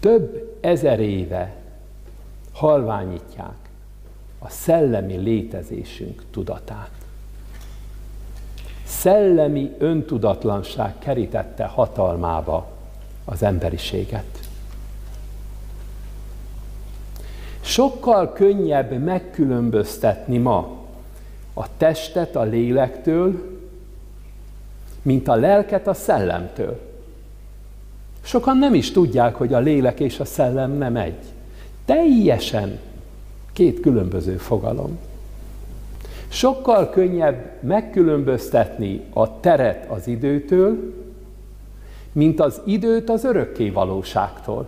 több ezer éve halványítják a szellemi létezésünk tudatát. Szellemi öntudatlanság kerítette hatalmába az emberiséget. Sokkal könnyebb megkülönböztetni ma a testet a lélektől, mint a lelket a szellemtől. Sokan nem is tudják, hogy a lélek és a szellem nem egy. Teljesen két különböző fogalom. Sokkal könnyebb megkülönböztetni a teret az időtől, mint az időt az örökké valóságtól.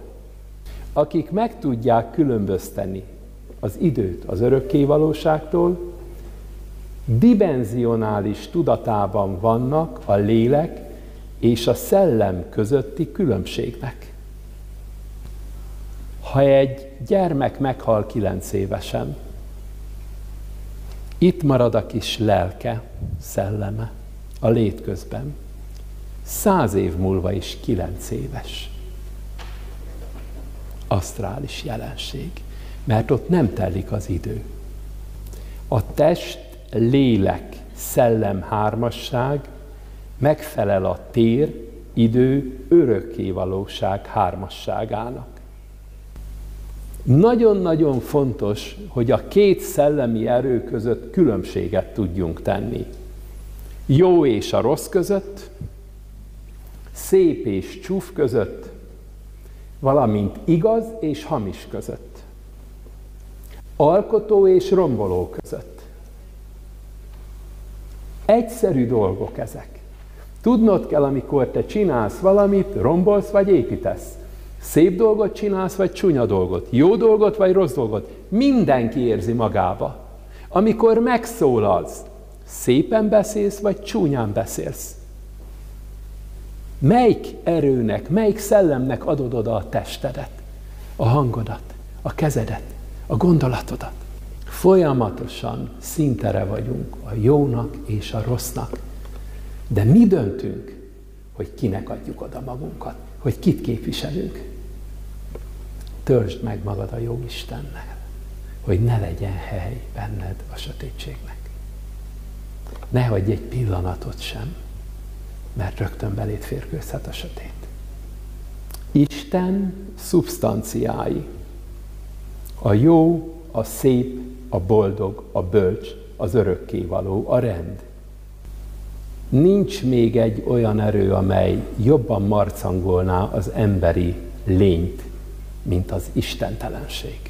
Akik meg tudják különbözteni az időt az örökké valóságtól, dimenzionális tudatában vannak a lélek és a szellem közötti különbségnek. Ha egy gyermek meghal kilenc évesen, itt marad a kis lelke, szelleme a létközben. Száz év múlva is kilenc éves. Asztrális jelenség, mert ott nem telik az idő. A test, lélek, szellem hármasság megfelel a tér, idő, örökké valóság hármasságának. Nagyon-nagyon fontos, hogy a két szellemi erő között különbséget tudjunk tenni. Jó és a rossz között, szép és csúf között, valamint igaz és hamis között. Alkotó és romboló között. Egyszerű dolgok ezek. Tudnod kell, amikor te csinálsz valamit, rombolsz vagy építesz. Szép dolgot csinálsz, vagy csúnya dolgot. Jó dolgot, vagy rossz dolgot. Mindenki érzi magába. Amikor megszólalsz, szépen beszélsz, vagy csúnyán beszélsz. Melyik erőnek, melyik szellemnek adod oda a testedet, a hangodat, a kezedet, a gondolatodat? Folyamatosan szintere vagyunk a jónak és a rossznak. De mi döntünk, hogy kinek adjuk oda magunkat, hogy kit képviselünk. Töltsd meg magad a jó Istennel, hogy ne legyen hely benned a sötétségnek. Ne hagyj egy pillanatot sem, mert rögtön beléd férkőzhet a sötét. Isten szubstanciái, a jó, a szép, a boldog, a bölcs, az örökkévaló, a rend. Nincs még egy olyan erő, amely jobban marcangolná az emberi lényt, mint az istentelenség.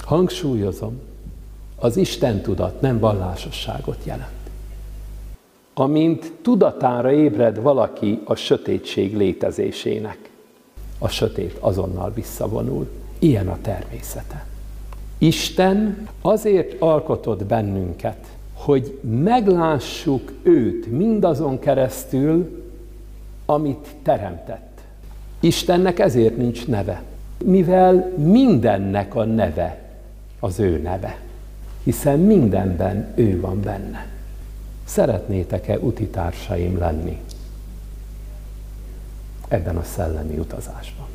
Hangsúlyozom, az Isten tudat nem vallásosságot jelent. Amint tudatára ébred valaki a sötétség létezésének, a sötét azonnal visszavonul. Ilyen a természete. Isten azért alkotott bennünket, hogy meglássuk őt mindazon keresztül, amit teremtett. Istennek ezért nincs neve, mivel mindennek a neve az ő neve, hiszen mindenben ő van benne. Szeretnétek-e utitársaim lenni ebben a szellemi utazásban?